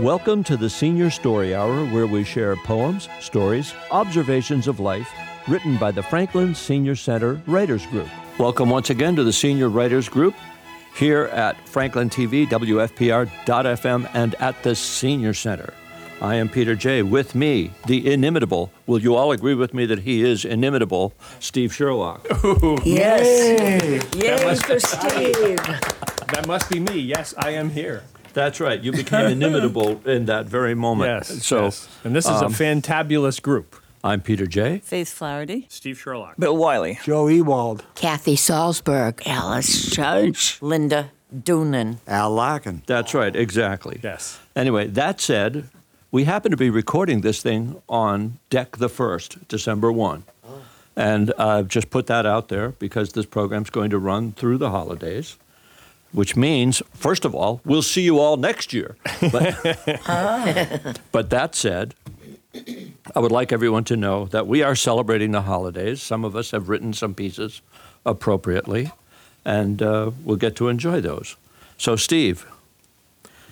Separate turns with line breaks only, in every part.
Welcome to the Senior Story Hour, where we share poems, stories, observations of life written by the Franklin Senior Center Writers Group. Welcome once again to the Senior Writers Group here at Franklin TV, WFPR.FM, and at the Senior Center. I am Peter J. With me, the inimitable, will you all agree with me that he is inimitable, Steve Sherlock?
Yes. Yay
must-
for Steve.
That must be me. Yes, I am here.
That's right, you became inimitable in that very moment.
Yes.
So
yes. and this is a um, fantabulous group.
I'm Peter J.
Faith Flaherty.
Steve Sherlock.
Bill Wiley.
Joe Ewald.
Kathy Salzberg. Alice Judge.
Linda Doonan.
Al Larkin.
That's right, exactly.
Yes.
Anyway, that said, we happen to be recording this thing on deck the 1st, December 1. And I've just put that out there because this program's going to run through the holidays, which means, first of all, we'll see you all next year. But, but that said, I would like everyone to know that we are celebrating the holidays. Some of us have written some pieces appropriately, and uh, we'll get to enjoy those. So, Steve,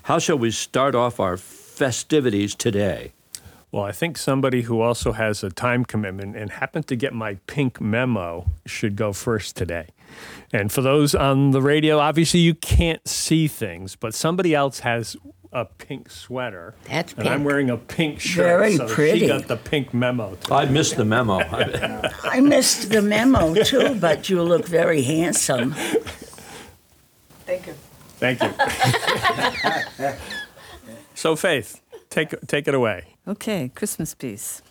how shall we start off our festivities today?
Well, I think somebody who also has a time commitment and happened to get my pink memo should go first today. And for those on the radio, obviously you can't see things, but somebody else has a pink sweater.
That's
And I'm wearing a pink shirt.
Very
so
pretty.
She got the pink memo. Too.
I missed the memo.
I missed the memo too, but you look very handsome.
Thank you.
Thank you. so, Faith, take take it away.
Okay, Christmas piece.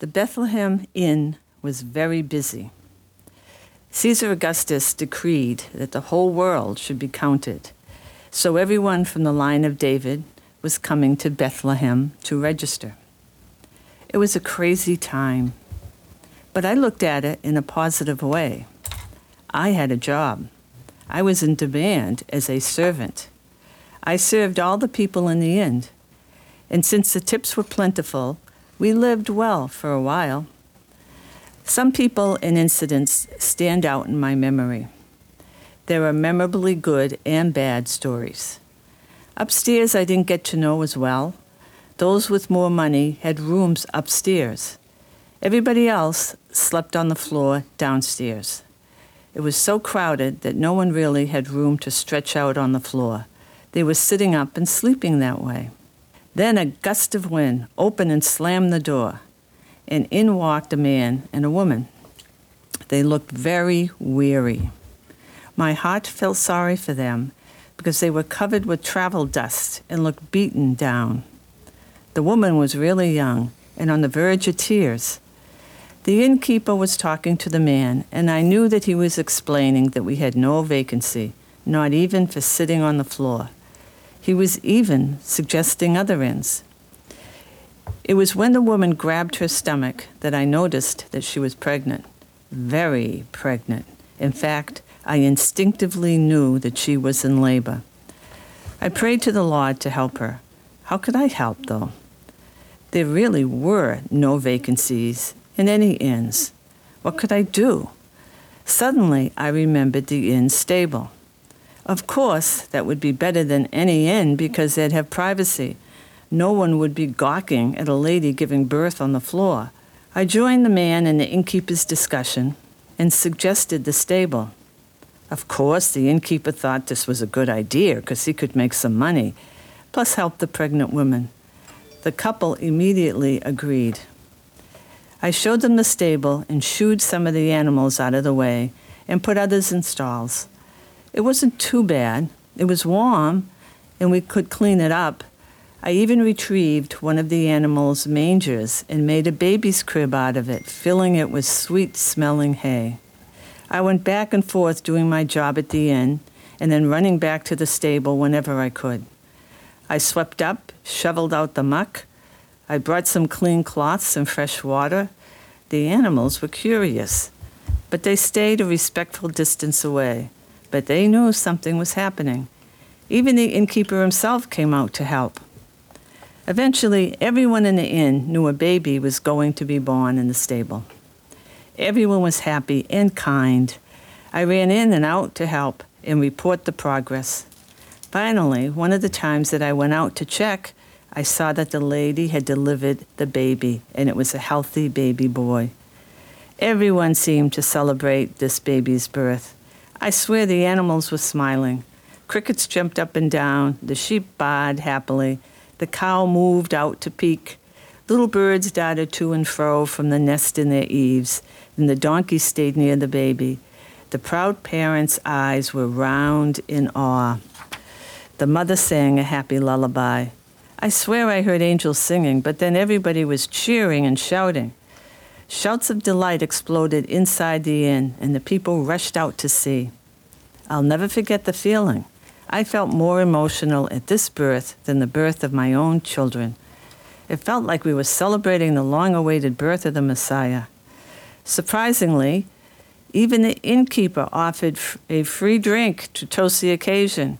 The Bethlehem Inn was very busy. Caesar Augustus decreed that the whole world should be counted. So everyone from the line of David was coming to Bethlehem to register. It was a crazy time, but I looked at it in a positive way. I had a job. I was in demand as a servant. I served all the people in the inn, and since the tips were plentiful, we lived well for a while. Some people and incidents stand out in my memory. There are memorably good and bad stories. Upstairs, I didn't get to know as well. Those with more money had rooms upstairs. Everybody else slept on the floor downstairs. It was so crowded that no one really had room to stretch out on the floor. They were sitting up and sleeping that way. Then a gust of wind opened and slammed the door, and in walked a man and a woman. They looked very weary. My heart felt sorry for them because they were covered with travel dust and looked beaten down. The woman was really young and on the verge of tears. The innkeeper was talking to the man, and I knew that he was explaining that we had no vacancy, not even for sitting on the floor. He was even suggesting other inns. It was when the woman grabbed her stomach that I noticed that she was pregnant. Very pregnant. In fact, I instinctively knew that she was in labor. I prayed to the Lord to help her. How could I help, though? There really were no vacancies in any inns. What could I do? Suddenly, I remembered the inn stable. Of course, that would be better than any inn because they'd have privacy. No one would be gawking at a lady giving birth on the floor. I joined the man in the innkeeper's discussion and suggested the stable. Of course, the innkeeper thought this was a good idea because he could make some money, plus help the pregnant woman. The couple immediately agreed. I showed them the stable and shooed some of the animals out of the way and put others in stalls. It wasn't too bad. It was warm and we could clean it up. I even retrieved one of the animals' mangers and made a baby's crib out of it, filling it with sweet smelling hay. I went back and forth doing my job at the inn and then running back to the stable whenever I could. I swept up, shoveled out the muck. I brought some clean cloths and fresh water. The animals were curious, but they stayed a respectful distance away. But they knew something was happening. Even the innkeeper himself came out to help. Eventually, everyone in the inn knew a baby was going to be born in the stable. Everyone was happy and kind. I ran in and out to help and report the progress. Finally, one of the times that I went out to check, I saw that the lady had delivered the baby, and it was a healthy baby boy. Everyone seemed to celebrate this baby's birth. I swear the animals were smiling. Crickets jumped up and down, the sheep baaed happily, the cow moved out to peek. Little birds darted to and fro from the nest in their eaves, and the donkey stayed near the baby. The proud parents' eyes were round in awe. The mother sang a happy lullaby. I swear I heard angels singing, but then everybody was cheering and shouting. Shouts of delight exploded inside the inn, and the people rushed out to see. I'll never forget the feeling. I felt more emotional at this birth than the birth of my own children. It felt like we were celebrating the long awaited birth of the Messiah. Surprisingly, even the innkeeper offered f- a free drink to toast the occasion.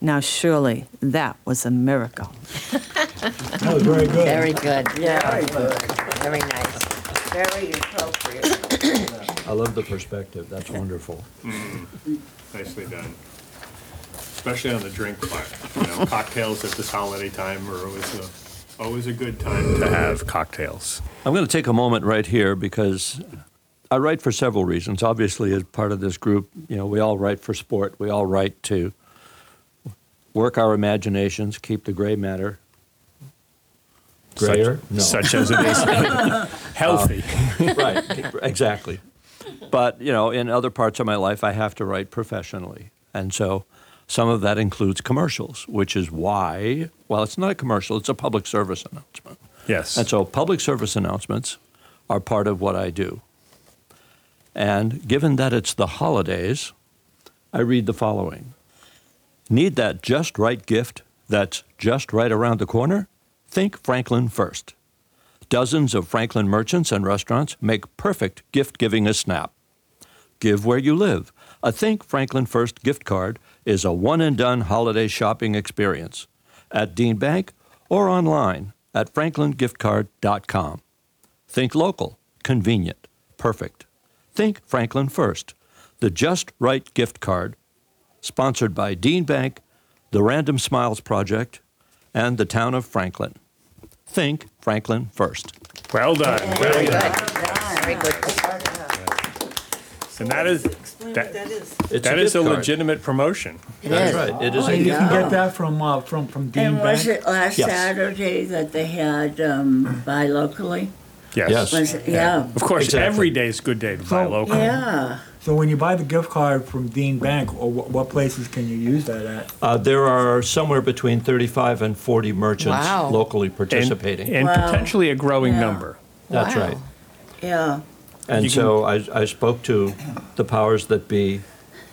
Now, surely that was a miracle.
That was very good.
Very good. Yeah.
Very good.
Very nice.
Very appropriate.
I love the perspective. That's wonderful. Hmm.
Nicely done. Especially on the drink part. You know, cocktails at this holiday time are always a, always a good time to have cocktails.
I'm going to take a moment right here because I write for several reasons. Obviously, as part of this group, you know, we all write for sport. We all write to work our imaginations, keep the gray matter grayer.
Such, such as it is uh, healthy.
right, exactly. But you know, in other parts of my life, I have to write professionally, and so some of that includes commercials, which is why. Well, it's not a commercial; it's a public service announcement.
yes.
And so public service announcements are part of what I do. And given that it's the holidays, I read the following Need that just right gift that's just right around the corner? Think Franklin first. Dozens of Franklin merchants and restaurants make perfect gift giving a snap. Give where you live. A Think Franklin First gift card is a one and done holiday shopping experience at Dean Bank or online at franklingiftcard.com. Think local, convenient, perfect. Think Franklin First, the just right gift card, sponsored by Dean Bank, the Random Smiles Project, and the town of Franklin. Think Franklin First.
well done. Very good.
Very good.
And that is
Explain
that,
is.
It's
that is a
gift card.
legitimate promotion.
It
That's
is.
right. It is
So
a
you
gift
can
card.
get that from, uh, from, from Dean Bank.
And was
Bank?
it last
Yes.
Saturday that they had um, buy locally?
Yes.
Yes.
Was it? Yeah.
Of course,
Exactly.
every day is a good day to buy
So-
local.
Yeah.
So when you buy the gift card from Dean Bank, or what, what places can you use that at?
Uh, there are somewhere between 35 and 40 merchants
Wow.
locally
And,
participating.
and
Wow.
potentially a growing
Yeah.
number.
That's
Wow.
right.
Yeah.
And so I, I spoke to the powers that be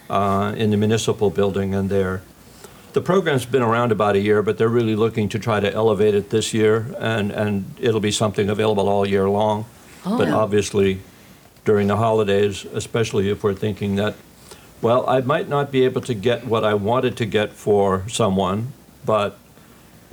uh, in the municipal building, and they're, the program's been around about a year, but they're really looking to try to elevate it this year, and, and it'll be something available all year long. But
Yeah.
obviously, during the holidays, especially if we're thinking that, well, I might not be able to get what I wanted to get for someone, but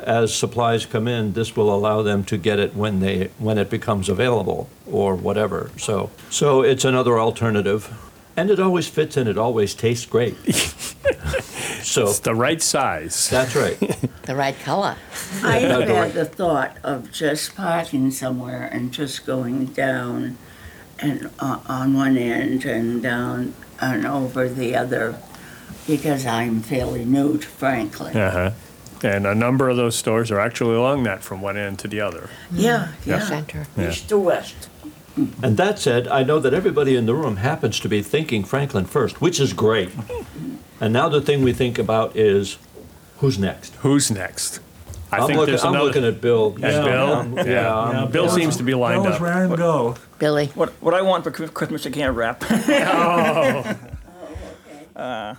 as supplies come in, this will allow them to get it when they when it becomes available or whatever. So so it's another alternative, and it always fits and it always tastes great. so
It's the right size.
that's right.
The right color.
I have had the thought of just parking somewhere and just going down and uh, on one end and down and over the other because I'm fairly new to Franklin.
Uh-huh. And a number of those stores are actually along that from one end to the other.
Yeah, yeah.
Center.
East to west.
And that said, I know that everybody in the room happens to be thinking Franklin first, which is great. And now the thing we think about is who's next.
Who's next? I
am
think
looking,
there's
I'm
another.
looking at Bill.
At Bill?
I'm-
Yeah.
yeah, I'm-
Yeah,
Bill seems to be lined
That was
up.
round and go.
Billy.
What, what I want for Chris- Christmas, I can't wrap.
Oh, uh,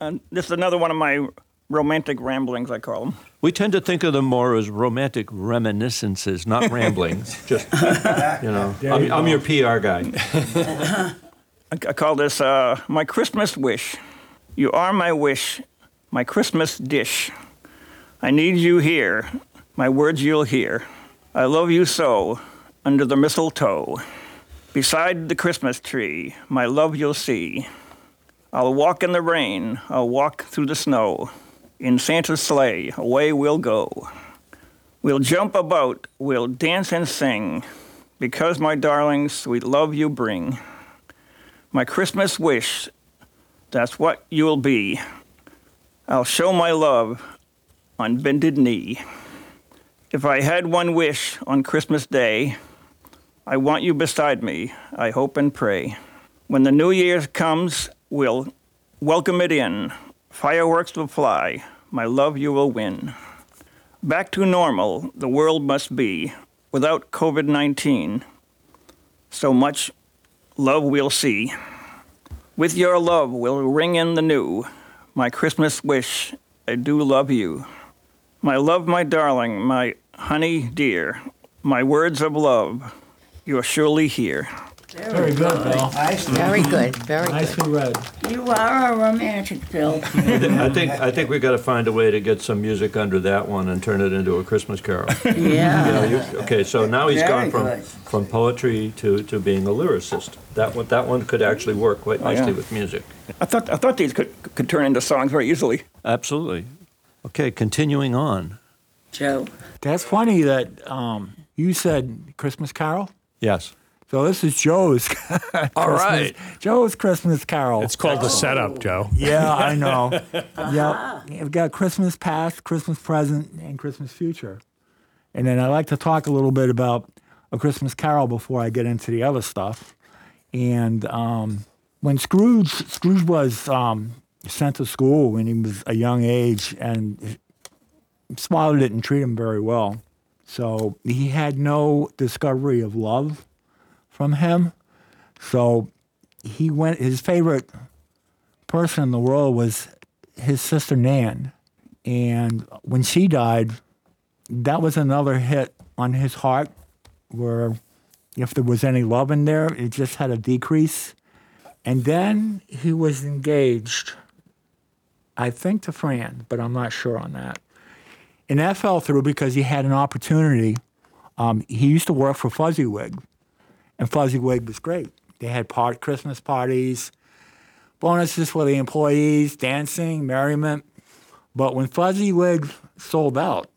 And this is another one of my romantic ramblings, I call them.
We tend to think of them more as romantic reminiscences, not ramblings. Just, you know,
There
I'm, I'm your PR guy.
I, I call this uh, my Christmas wish. You are my wish, my Christmas dish. I need you here, my words you'll hear. I love you so, under the mistletoe. Beside the Christmas tree, my love you'll see. I'll walk in the rain, I'll walk through the snow. In Santa's sleigh, away we'll go. We'll jump about, we'll dance and sing, because, my darling, sweet love you bring. My Christmas wish, that's what you'll be. I'll show my love on bended knee. If I had one wish on Christmas Day, I want you beside me, I hope and pray. When the new year comes, we'll welcome it in. Fireworks will fly, my love you will win. Back to normal, the world must be, without COVID 19. So much love we'll see. With your love, we'll ring in the new. My Christmas wish, I do love you. My love, my darling, my honey dear, my words of love, you're surely here.
Very good, Bill.
Very good. Very good.
Nicely read.
You are a romantic, Bill.
I think I think we got to find a way to get some music under that one and turn it into a Christmas carol. You know,
Yeah.
you- okay, so now he's
Very
gone from
good.
from poetry to, to being a lyricist. That one that one could actually work quite
Oh, yeah.
nicely with music.
I thought, I thought these could, could turn into songs very easily.
Absolutely. Okay, continuing on.
Joe.
That's funny that um, you said Christmas Carol.
Yes.
So this is Joe's.
All right.
Joe's Christmas Carol.
It's called the setup, Joe.
yeah, I know. yeah, we've got Christmas past, Christmas present, and Christmas future. And then I like to talk a little bit about a Christmas Carol before I get into the other stuff. And um, when Scrooge Scrooge was um, sent to school when he was a young age, and swallowed it and treated him very well. So he had no discovery of love from him. So he went. His favorite person in the world was his sister Nan, and when she died, that was another hit on his heart, where if there was any love in there, it just had a decrease. And then he was engaged, I think, to Fran, but I'm not sure on that. And that fell through because he had an opportunity. Um, he used to work for Fezziwig, and Fezziwig was great. They had part Christmas parties, bonuses for the employees, dancing, merriment. But when Fezziwig sold out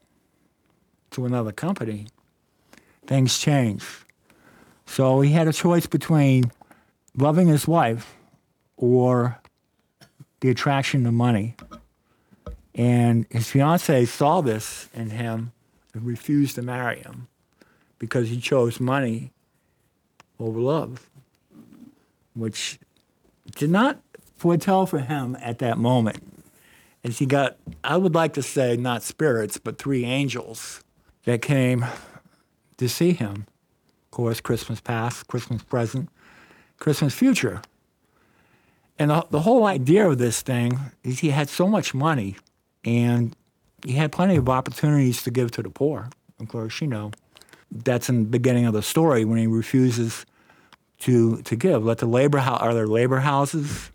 to another company, things changed. So he had a choice between loving his wife or the attraction to money. And his fiancee saw this in him and refused to marry him because he chose money over love, which did not foretell for him at that moment. As he got, I would like to say, not spirits, but three angels that came to see him. Of course, Christmas past, Christmas present, Christmas future. And the, the whole idea of this thing is he had so much money and he had plenty of opportunities to give to the poor. Of course, you know, that's in the beginning of the story when he refuses to to give. Let the labor house are there labor houses?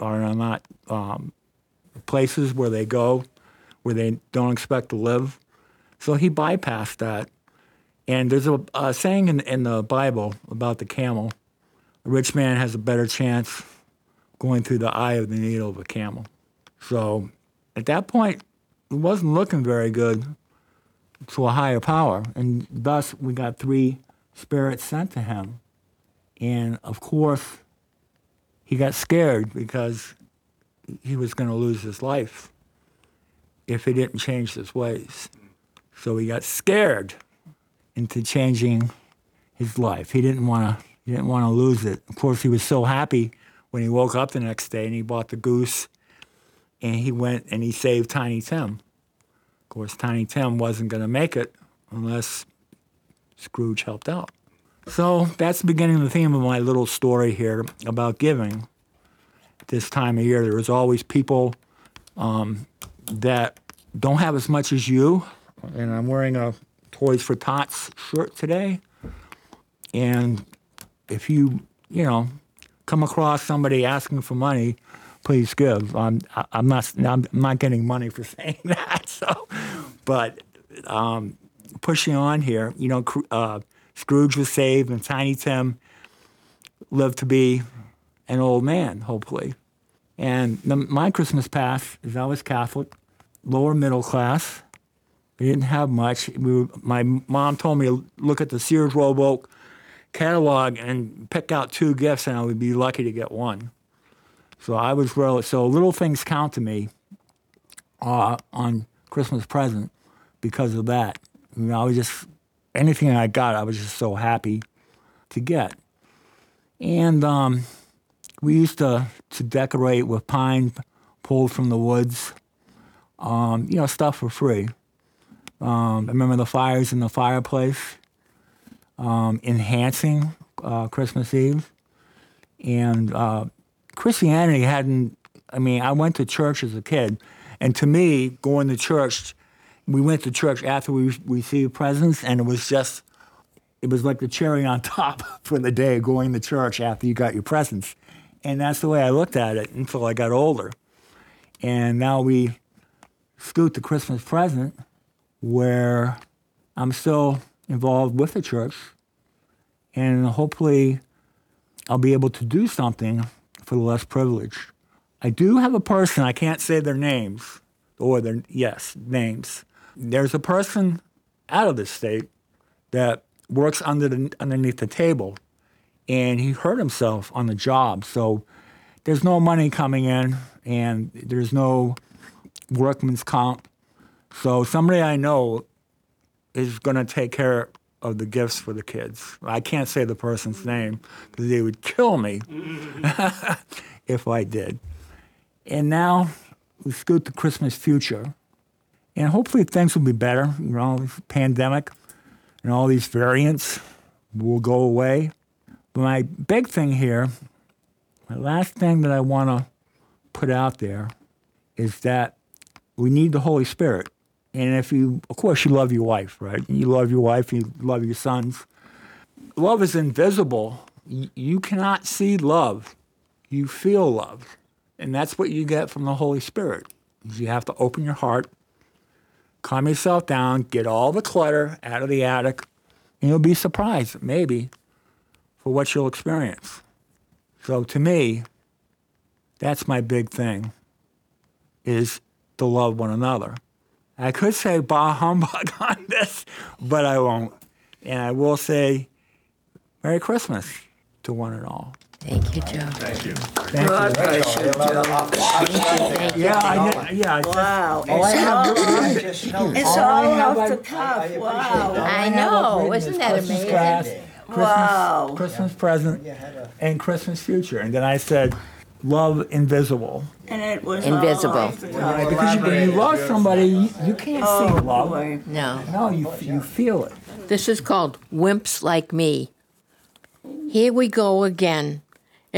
Are there not um, places where they go where they don't expect to live? So he bypassed that. And there's a, a saying in, in the Bible about the camel: a rich man has a better chance going through the eye of the needle of a camel. So at that point, it wasn't looking very good to a higher power. And thus, we got three spirits sent to him. And of course, he got scared because he was going to lose his life if he didn't change his ways. So he got scared into changing his life. He didn't want to. He didn't want to lose it. Of course, he was so happy when he woke up the next day and he bought the goose, and he went and he saved Tiny Tim. Of course, Tiny Tim wasn't going to make it unless Scrooge helped out. So that's the beginning of the theme of my little story here about giving. This time of year, there's always people um, that don't have as much as you. And I'm wearing a Toys for Tots shirt today. And if you, you know, come across somebody asking for money, please give. I'm, I'm not, I'm not getting money for saying that. So, but um, pushing on here, you know, uh, Scrooge was saved, and Tiny Tim lived to be an old man, hopefully. And the, my Christmas past is I was Catholic, lower middle class. We didn't have much. We were, my mom told me to look at the Sears Roebuck catalog and pick out two gifts, and I would be lucky to get one. So I was really so little things count to me uh, on Christmas present because of that. You know, I was just anything I got, I was just so happy to get. And um, we used to to decorate with pine pulled from the woods. Um, you know, stuff for free. Um, I remember the fires in the fireplace, um, enhancing uh, Christmas Eve, and uh, Christianity hadn't. I mean, I went to church as a kid, and to me, going to church, we went to church after we received presents, and it was just, it was like the cherry on top for the day going to church after you got your presents, and that's the way I looked at it until I got older, and now we scoot the Christmas present, where I'm still involved with the church, and hopefully I'll be able to do something for the less privileged. I do have a person, I can't say their names, or their, yes, names. There's a person out of the state that works under the, underneath the table, and he hurt himself on the job. So there's no money coming in, and there's no workman's comp. So somebody I know is going to take care of the gifts for the kids. I can't say the person's name because they would kill me if I did. And now we scoot to Christmas future. And hopefully things will be better. You know, this pandemic and all these variants will go away. But my big thing here, my last thing that I want to put out there is that we need the Holy Spirit. And if you, of course, you love your wife, right? You love your wife, you love your sons. Love is invisible. You cannot see love, you feel love. And that's what you get from the Holy Spirit. You have to open your heart, calm yourself down, get all the clutter out of the attic, and you'll be surprised, maybe, for what you'll experience. So to me, that's my big thing, is to love one another. I could say bah humbug on this, but I won't. And I will say Merry Christmas to one and all.
Thank you, Joe.
Thank you.
God bless you, Joe.
Thank you.
Yeah, I, did- yeah. I just-
Wow,
all I
it's
have
all,
to-
it's
All I have
off
I-
the cuff, wow.
I
have
know.
written
Isn't
is
that
Christmas
amazing?
past, Christmas,
Wow.
Christmas present, and Christmas future. And then I said, love invisible.
And it was all
Invisible.
off the cuff.
Right? Because you, when you love somebody, you, you can't
Oh,
see love.
boy.
No.
No, you, you feel it.
This is called Wimps Like Me. Here we go again.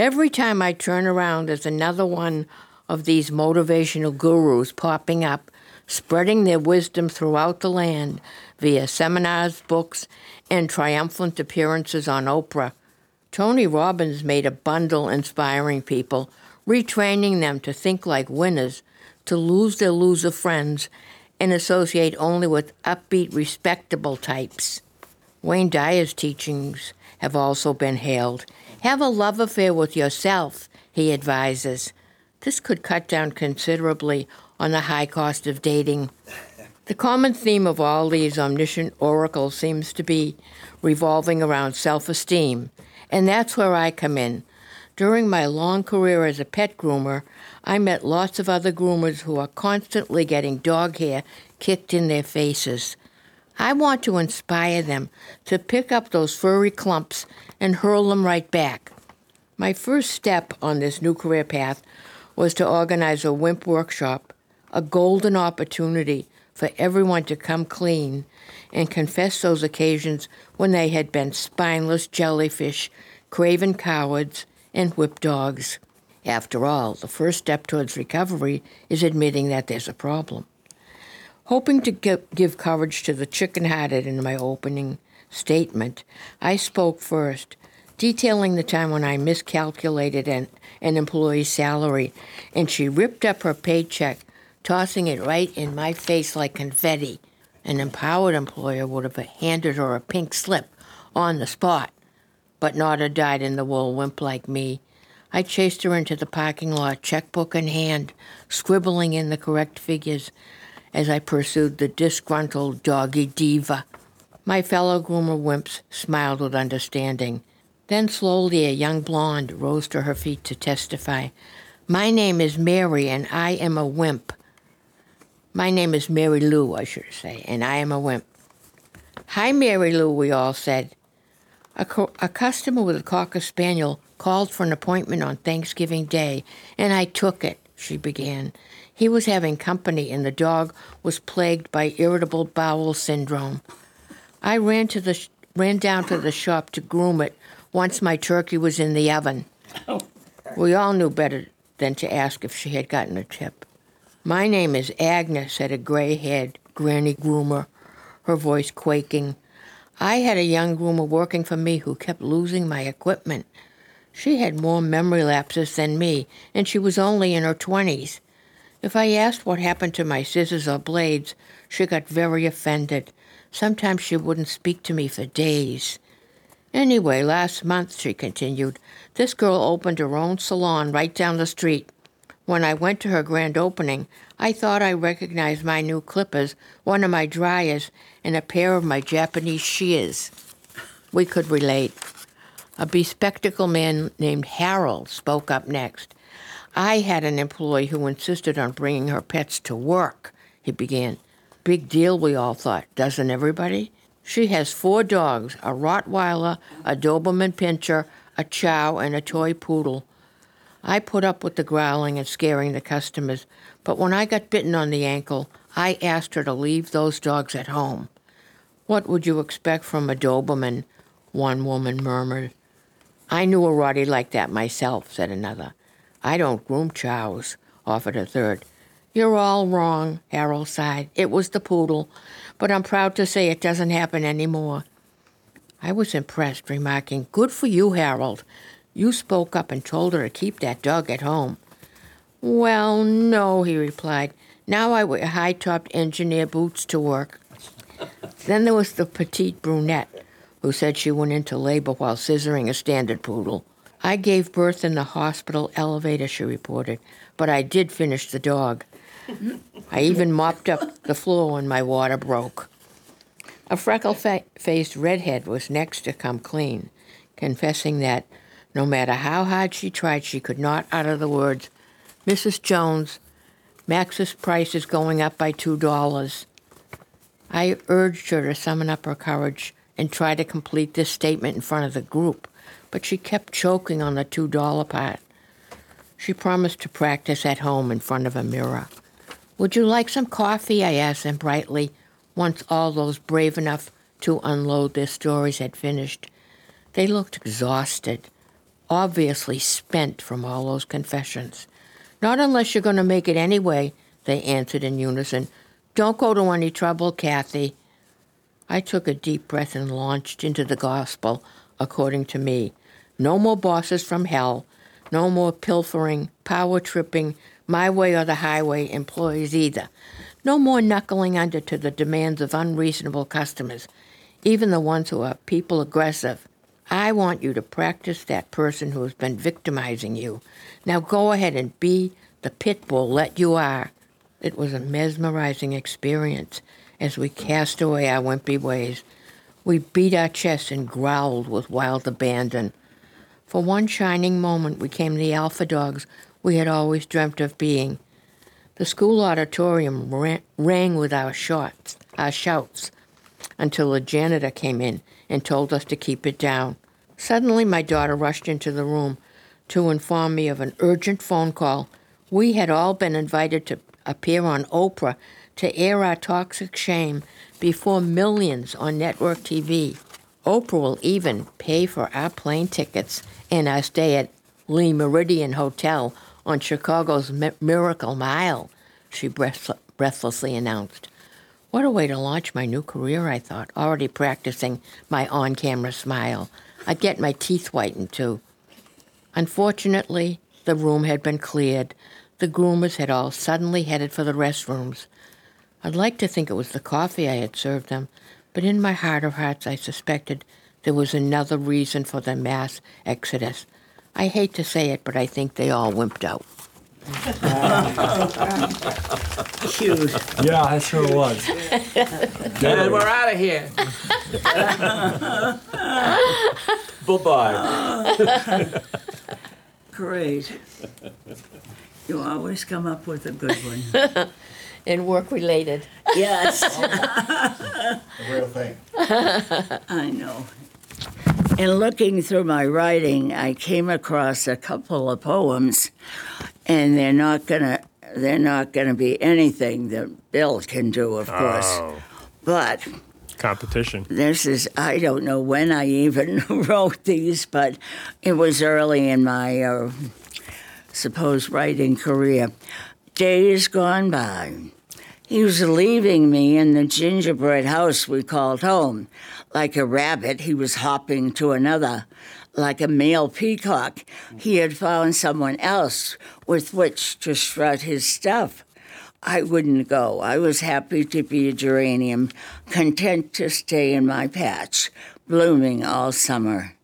Every time I turn around, there's another one of these motivational gurus popping up, spreading their wisdom throughout the land via seminars, books, and triumphant appearances on Oprah. Tony Robbins made a bundle inspiring people, retraining them to think like winners, to lose their loser friends, and associate only with upbeat, respectable types. Wayne Dyer's teachings have also been hailed. Have a love affair with yourself, he advises. This could cut down considerably on the high cost of dating. The common theme of all these omniscient oracles seems to be revolving around self esteem, and that's where I come in. During my long career as a pet groomer, I met lots of other groomers who are constantly getting dog hair kicked in their faces. I want to inspire them to pick up those furry clumps and hurl them right back. My first step on this new career path was to organize a WIMP workshop, a golden opportunity for everyone to come clean and confess those occasions when they had been spineless jellyfish, craven cowards, and whip dogs. After all, the first step towards recovery is admitting that there's a problem. Hoping to gi- give coverage to the chicken hearted in my opening statement, I spoke first, detailing the time when I miscalculated an, an employee's salary and she ripped up her paycheck, tossing it right in my face like confetti. An empowered employer would have handed her a pink slip on the spot, but not a dyed in the wool wimp like me. I chased her into the parking lot, checkbook in hand, scribbling in the correct figures as I pursued the disgruntled doggy diva. My fellow groomer wimps smiled with understanding. Then slowly a young blonde rose to her feet to testify. My name is Mary, and I am a wimp. My name is Mary Lou, I should say, and I am a wimp. Hi, Mary Lou, we all said. A, co- a customer with a Cocker Spaniel called for an appointment on Thanksgiving Day, and I took it, she began. He was having company, and the dog was plagued by irritable bowel syndrome. I ran to the sh- ran down to the shop to groom it once my turkey was in the oven. Oh. We all knew better than to ask if she had gotten a tip. My name is Agnes, said a gray-haired granny groomer, her voice quaking. I had a young groomer working for me who kept losing my equipment. She had more memory lapses than me, and she was only in her twenties. If I asked what happened to my scissors or blades, she got very offended. Sometimes she wouldn't speak to me for days. Anyway, last month, she continued, this girl opened her own salon right down the street. When I went to her grand opening, I thought I recognized my new clippers, one of my dryers, and a pair of my Japanese shears. We could relate. A bespectacled man named Harold spoke up next. I had an employee who insisted on bringing her pets to work, he began. Big deal, we all thought, doesn't everybody? She has four dogs a Rottweiler, a Doberman Pinscher, a Chow, and a toy poodle. I put up with the growling and scaring the customers, but when I got bitten on the ankle, I asked her to leave those dogs at home. What would you expect from a Doberman? One woman murmured. I knew a Rottie like that myself, said another. I don't groom chows, offered a third. You're all wrong, Harold sighed. It was the poodle, but I'm proud to say it doesn't happen anymore. I was impressed, remarking, Good for you, Harold. You spoke up and told her to keep that dog at home. Well, no, he replied. Now I wear high topped engineer boots to work. then there was the petite brunette, who said she went into labor while scissoring a standard poodle. I gave birth in the hospital elevator, she reported, but I did finish the dog. I even mopped up the floor when my water broke. A freckle faced redhead was next to come clean, confessing that no matter how hard she tried, she could not utter the words, Mrs. Jones, Max's price is going up by $2. I urged her to summon up her courage and try to complete this statement in front of the group, but she kept choking on the $2 part. She promised to practice at home in front of a mirror. Would you like some coffee? I asked them brightly, once all those brave enough to unload their stories had finished. They looked exhausted, obviously spent from all those confessions. Not unless you're going to make it anyway, they answered in unison. Don't go to any trouble, Kathy. I took a deep breath and launched into the gospel, according to me. No more bosses from hell, no more pilfering, power tripping, my way or the highway employees either. No more knuckling under to the demands of unreasonable customers, even the ones who are people aggressive. I want you to practice that person who has been victimizing you. Now go ahead and be the pit bull that you are. It was a mesmerizing experience as we cast away our wimpy ways. We beat our chests and growled with wild abandon. For one shining moment, we became the alpha dogs we had always dreamt of being. The school auditorium ran, rang with our shots, our shouts, until the janitor came in and told us to keep it down. Suddenly, my daughter rushed into the room to inform me of an urgent phone call. We had all been invited to appear on Oprah to air our toxic shame before millions on network TV. Oprah will even pay for our plane tickets and our stay at Le Meridien Hotel on Chicago's Miracle Mile, she breath- breathlessly announced. What a way to launch my new career, I thought, already practicing my on camera smile. I'd get my teeth whitened, too. Unfortunately, the room had been cleared. The groomers had all suddenly headed for the restrooms. I'd like to think it was the coffee I had served them, but in my heart of hearts I suspected there was another reason for the mass exodus. I hate to say it, but I think they all wimped out.
Cute.
Yeah, that sure was.
And we're out of here. Bye-bye.
Great. You always come up with a good one.
And work related.
Yes,
real thing.
I know. In looking through my writing, I came across a couple of poems, and they're not gonna they're not gonna be anything that Bill can do, of course.
Oh,
But
competition.
this is I don't know when I even wrote these, but it was early in my uh, suppose writing career. Days gone by. He was leaving me in the gingerbread house we called home. Like a rabbit, he was hopping to another. Like a male peacock, he had found someone else with which to strut his stuff. I wouldn't go. I was happy to be a geranium, content to stay in my patch, blooming all summer.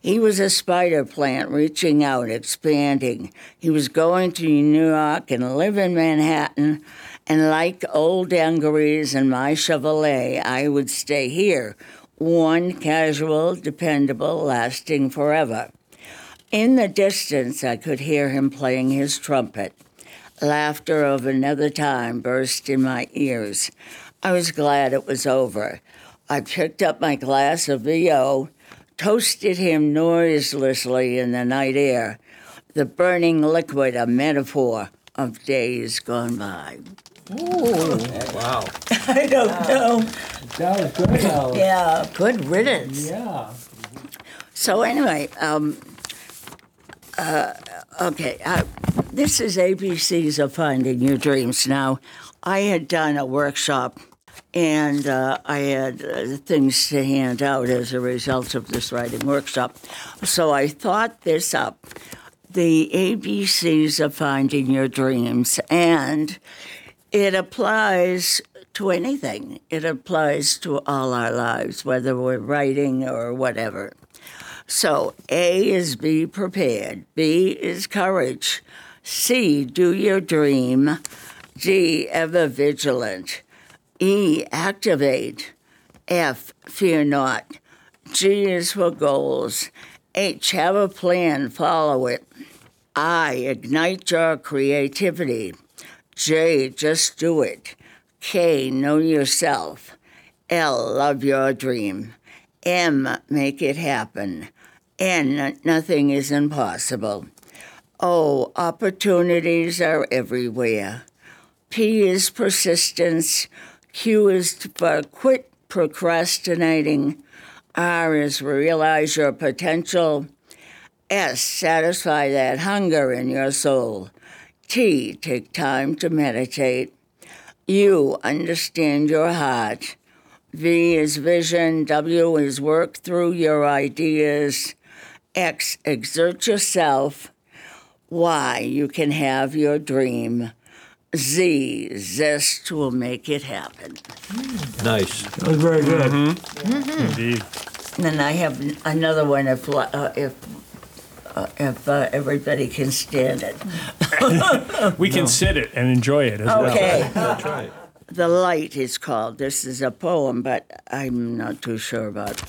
He was a spider plant reaching out, expanding. He was going to New York and live in Manhattan. And like old dungarees and my Chevrolet, I would stay here, worn, casual, dependable, lasting forever. In the distance, I could hear him playing his trumpet. Laughter of another time burst in my ears. I was glad it was over. I picked up my glass of VO, toasted him noiselessly in the night air, the burning liquid a metaphor of days gone by.
Wow.
I don't know.
That was good, Alice.
Yeah.
Good riddance.
Yeah.
So anyway, um, uh, okay, uh, this is ABC's of Finding Your Dreams. Now, I had done a workshop, and uh, I had uh, things to hand out as a result of this writing workshop. So I thought this up, the ABCs of Finding Your Dreams, and it applies to anything. It applies to all our lives, whether we're writing or whatever. So A is be prepared. B is courage. C, do your dream. D, ever vigilant. E, activate. F, fear not. G is for goals. H, have a plan, follow it. I, ignite your creativity. J, just do it. K, know yourself. L, love your dream. M, make it happen. N, nothing is impossible. O, opportunities are everywhere. P is persistence. Q is for quit procrastinating. R is realize your potential. S, satisfy that hunger in your soul. T, take time to meditate. U, understand your heart. V is vision. W is work through your ideas. X, exert yourself. Y, you can have your dream. Z, zest will make it happen.
Nice.
That was very good.
Indeed.
And then I have another one if uh, if uh, if uh, everybody can stand it.
We can sit it and enjoy it as well.
Okay.
That's right.
The Light is called. This is a poem, but I'm not too sure about.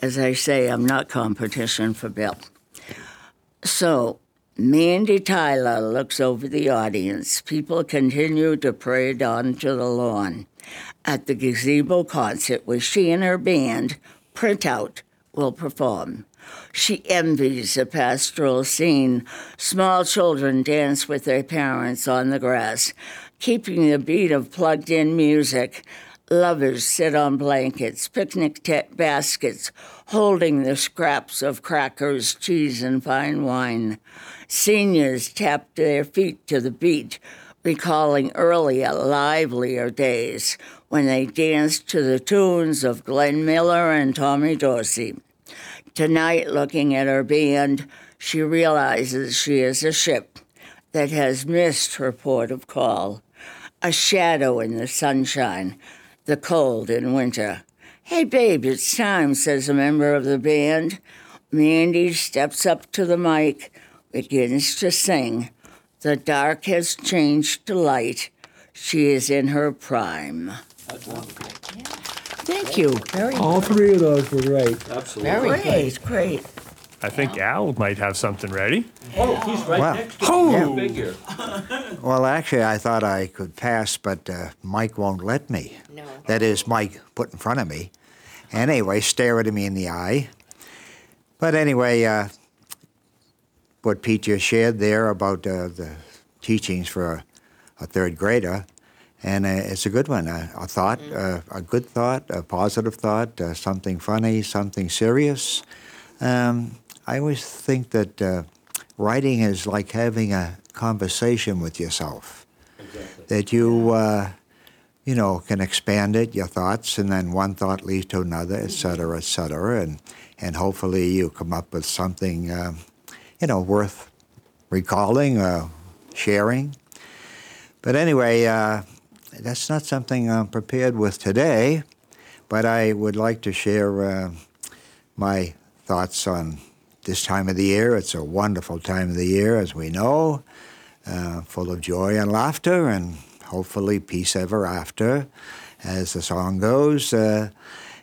As I say, I'm not competition for Bill. So, Mandy Tyler looks over the audience. People continue to parade onto the lawn. At the gazebo concert where she and her band, Printout, will perform. She envies the pastoral scene. Small children dance with their parents on the grass, keeping the beat of plugged in music. Lovers sit on blankets, picnic ta baskets, holding the scraps of crackers, cheese, and fine wine. Seniors tap their feet to the beat, recalling earlier, livelier days when they danced to the tunes of Glenn Miller and Tommy Dorsey. Tonight, looking at her band, she realizes she is a ship that has missed her port of call, a shadow in the sunshine, the cold in winter. Hey, babe, it's time, says a member of the band. Mandy steps up to the mic, begins to sing. The dark has changed to light. She is in her prime. Thank you. Very,
All three of those were great.
Absolutely.
Very good.
great, great.
I think Al might have something ready.
Oh, he's right
Wow.
next to me. Figure.
Well, actually, I thought I could pass, but uh, Mike won't let me.
No.
That is, Mike put in front of me. Anyway, staring at me in the eye. But anyway, uh, what Pete just shared there about uh, the teachings for a, a third grader, and uh, it's a good one. A, a thought, uh, a good thought, a positive thought, uh, something funny, something serious. Um, I always think that uh, writing is like having a conversation with yourself. That you, uh, you know, can expand it, your thoughts, and then one thought leads to another, et cetera, et cetera, and and hopefully you come up with something, um, you know, worth recalling, uh, sharing. But anyway, uh, that's not something I'm prepared with today, but I would like to share uh, my thoughts on this time of the year. It's a wonderful time of the year, as we know, uh, full of joy and laughter, and hopefully peace ever after, as the song goes. Uh,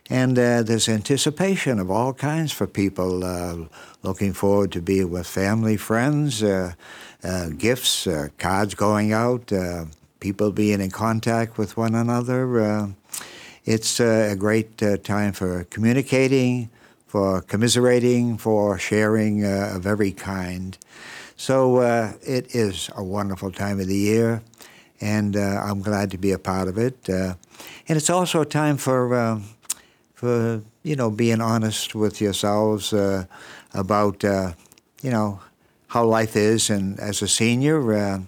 and uh, there's anticipation of all kinds for people uh, looking forward to be with family, friends, uh, uh, gifts, uh, cards going out, uh, people being in contact with one another. Uh, it's uh, a great uh, time for communicating, for commiserating, for sharing uh, of every kind. So it is a wonderful time of the year, and I'm glad to be a part of it. And it's also a time for um for you know being honest with yourselves uh, about uh, you know how life is, and as a senior, uh,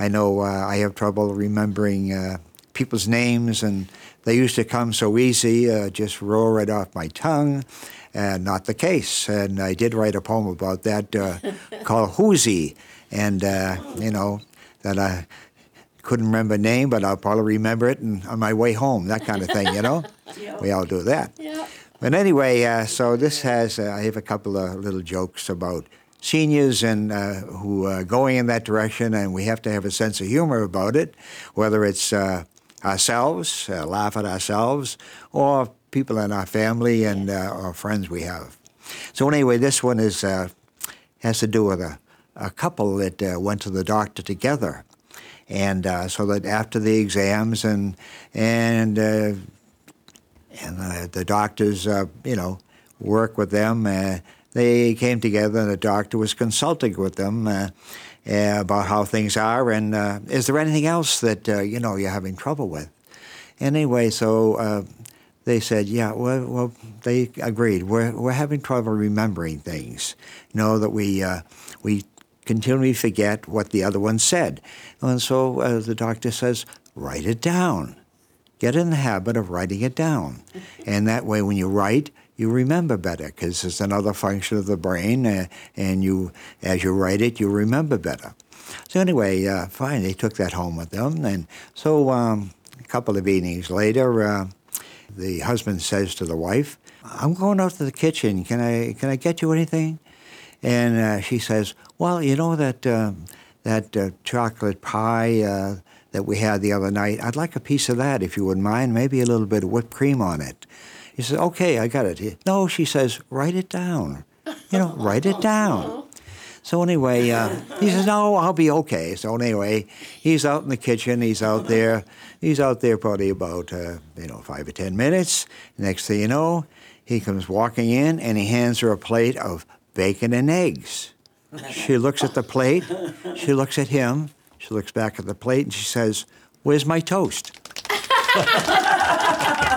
I know uh, I have trouble remembering uh, people's names, and they used to come so easy, uh, just roll right off my tongue. And not the case. And I did write a poem about that uh, called Whoozy, and uh, you know that I couldn't remember a name, but I'll probably remember it and on my way home, that kind of thing, you know? We all do that.
Yeah.
But anyway, uh, so this has, uh, I have a couple of little jokes about seniors and uh, who are going in that direction, and we have to have a sense of humor about it, whether it's uh, ourselves, uh, laugh at ourselves, or people in our family and uh, or friends we have. So anyway, this one is uh, has to do with a, a couple that uh, went to the doctor together, and uh, so that after the exams and and uh, and uh, the doctors, uh, you know, work with them. They came together, and the doctor was consulting with them uh, uh, about how things are, and uh, is there anything else that uh, you know you're having trouble with? Anyway, so uh, they said, yeah, well, well, they agreed. We're we're having trouble remembering things. Know that we uh, we continually forget what the other one said, and so the doctor says, write it down get in the habit of writing it down. And that way, when you write, you remember better because it's another function of the brain, uh, and you, as you write it, you remember better. So anyway, uh, fine. They took that home with them, and so um, a couple of evenings later, uh, the husband says to the wife, "I'm going out to the kitchen. Can I can I get you anything?" And uh, she says, "Well, you know that um, that uh, chocolate pie that we had the other night. I'd like a piece of that, if you wouldn't mind. Maybe a little bit of whipped cream on it." He says, "Okay, I got it." No, she says, "Write it down. You know, write it down." So anyway, uh, he says, "No, I'll be okay." So anyway, he's out in the kitchen. He's out there. He's out there probably about uh, you know five or ten minutes. Next thing you know, he comes walking in and he hands her a plate of bacon and eggs. She looks at the plate. She looks at him. She looks back at the plate and she says, "Where's my toast?"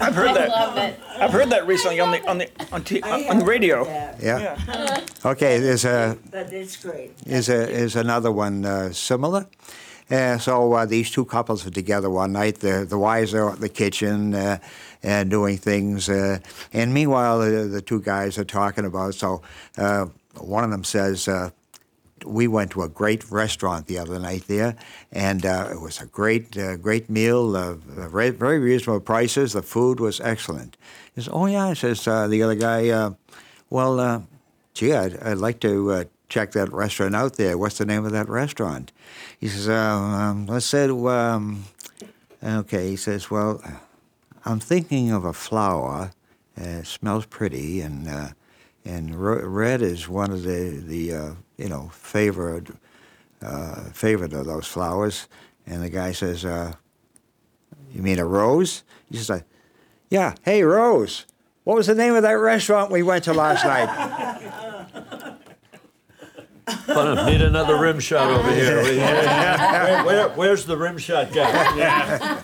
I've heard that.
Love it.
I've heard that recently on the on the on, t- on the radio.
Yeah. Okay. There's a
But it's great.
is a, is another one uh, similar. Uh, so uh, these two couples are together one night. The the wives are in the kitchen uh, and doing things, uh, and meanwhile the, the two guys are talking about. So uh, one of them says. Uh, we went to a great restaurant the other night there, and uh, it was a great, uh, great meal. Uh, very, very reasonable prices. The food was excellent. He says, "Oh yeah," says uh, the other guy. Uh, well, uh, gee, I'd, I'd like to uh, check that restaurant out there. What's the name of that restaurant? He says, um, let's say, um, okay. He says, well, I'm thinking of a flower. Uh, it smells pretty, and uh, and red is one of the the uh, you know favorite uh, favorite of those flowers. And the guy says, uh, "You mean a rose?" He says, "Yeah. Hey, Rose, what was the name of that restaurant we went to last night?"
But I need another rim shot over here. Where- where- where's the rim shot guy?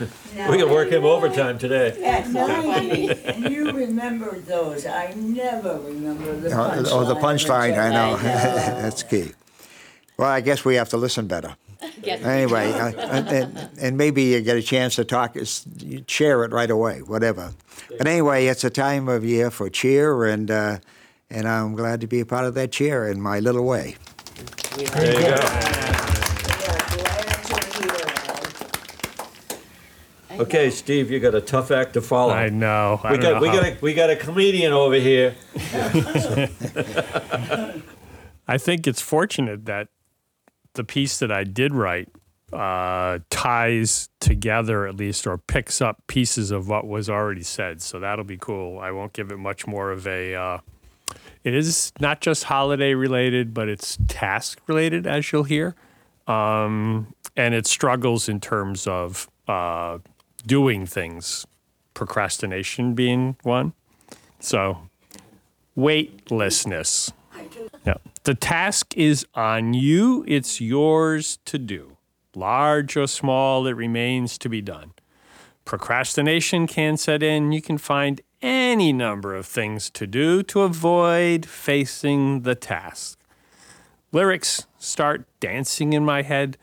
We can work him overtime today.
At ninety, you remember those. I never remember the punchline.
oh, the punchline. I know.
which I
That's key. Well, I guess we have to listen better. Anyway, uh, and, and, and maybe you get a chance to talk, is- you share it right away, whatever. But anyway, it's a time of year for cheer, and uh, and I'm glad to be a part of that cheer in my little way.
There you go.
We are glad to hear it.
Okay, Steve, you got a tough act to follow.
I know. I
We got
know
we
how-
got a we got a comedian over here.
I think it's fortunate that the piece that I did write uh, ties together at least or picks up pieces of what was already said. So that'll be cool. I won't give it much more of a. Uh, it is not just holiday related, but it's task related, as you'll hear. Um, and it struggles in terms of uh, doing things, procrastination being one. So, weightlessness. Yeah. The task is on you, it's yours to do. Large or small, it remains to be done. Procrastination can set in. You can find any number of things to do to avoid facing the task. Lyrics start dancing in my head.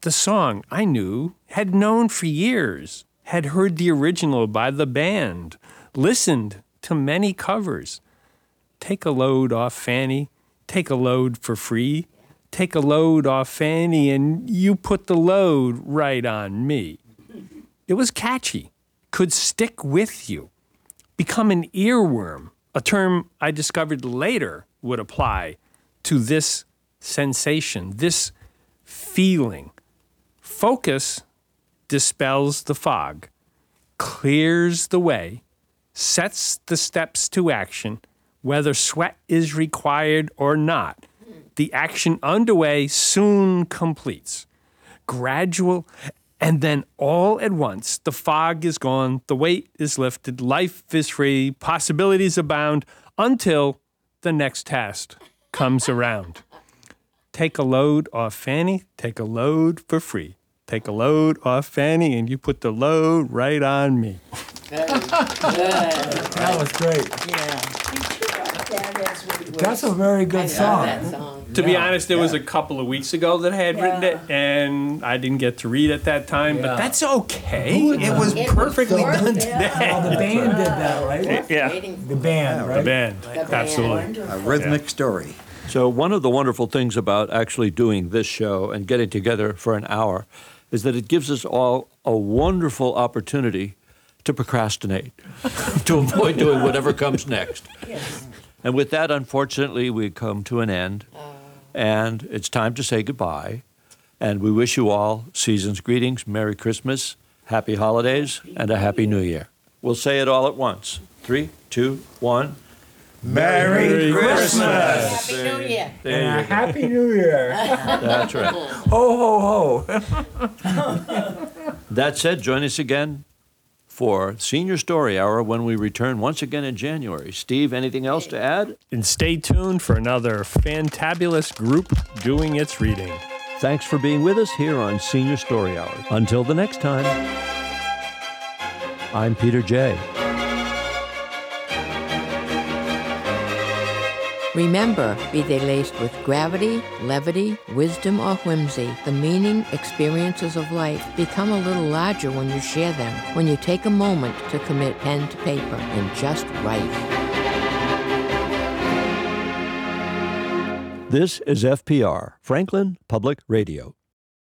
The song I knew, had known for years, had heard the original by the band, listened to many covers. Take a load off Fanny, take a load for free. Take a load off Fanny, and you put the load right on me. It was catchy, could stick with you, become an earworm, a term I discovered later would apply to this sensation, this feeling. Focus dispels the fog, clears the way, sets the steps to action, whether sweat is required or not. The action underway soon completes. Gradual, and then all at once, the fog is gone, the weight is lifted, life is free, possibilities abound until the next task comes around. Take a load off Fanny, take a load for free. Take a load off Fanny, and you put the load right on me.
That was great.
That as we were-
That's a very good song.
That song.
To be honest, it was a couple of weeks ago that I had written it, and I didn't get to read at that time, but that's okay. It was
It was
perfectly done
perfect.
today.
Well, the band did that, right?
Yeah.
Waiting
The band,
The
right?
band,
band.
absolutely.
A rhythmic story.
So one of the wonderful things about actually doing this show and getting together for an hour is that it gives us all a wonderful opportunity to procrastinate, to avoid doing whatever comes next. And with that, unfortunately, we come to an end, oh. and it's time to say goodbye. And we wish you all season's greetings, Merry Christmas, Happy Holidays, and a Happy New Year. We'll say it all at once. Three, two, one.
Merry Christmas!
Happy New Year.
There you go.
Happy New Year.
That's right.
Ho, ho, ho.
That said, join us again for Senior Story Hour when we return once again in January. Steve, anything else to add?
And stay tuned for another fantabulous group doing its reading.
Thanks for being with us here on Senior Story Hour. Until the next time, I'm Peter J.
Remember, be they laced with gravity, levity, wisdom, or whimsy, the meaning, experiences of life become a little larger when you share them, when you take a moment to commit pen to paper and just write.
This is FPR, Franklin Public Radio.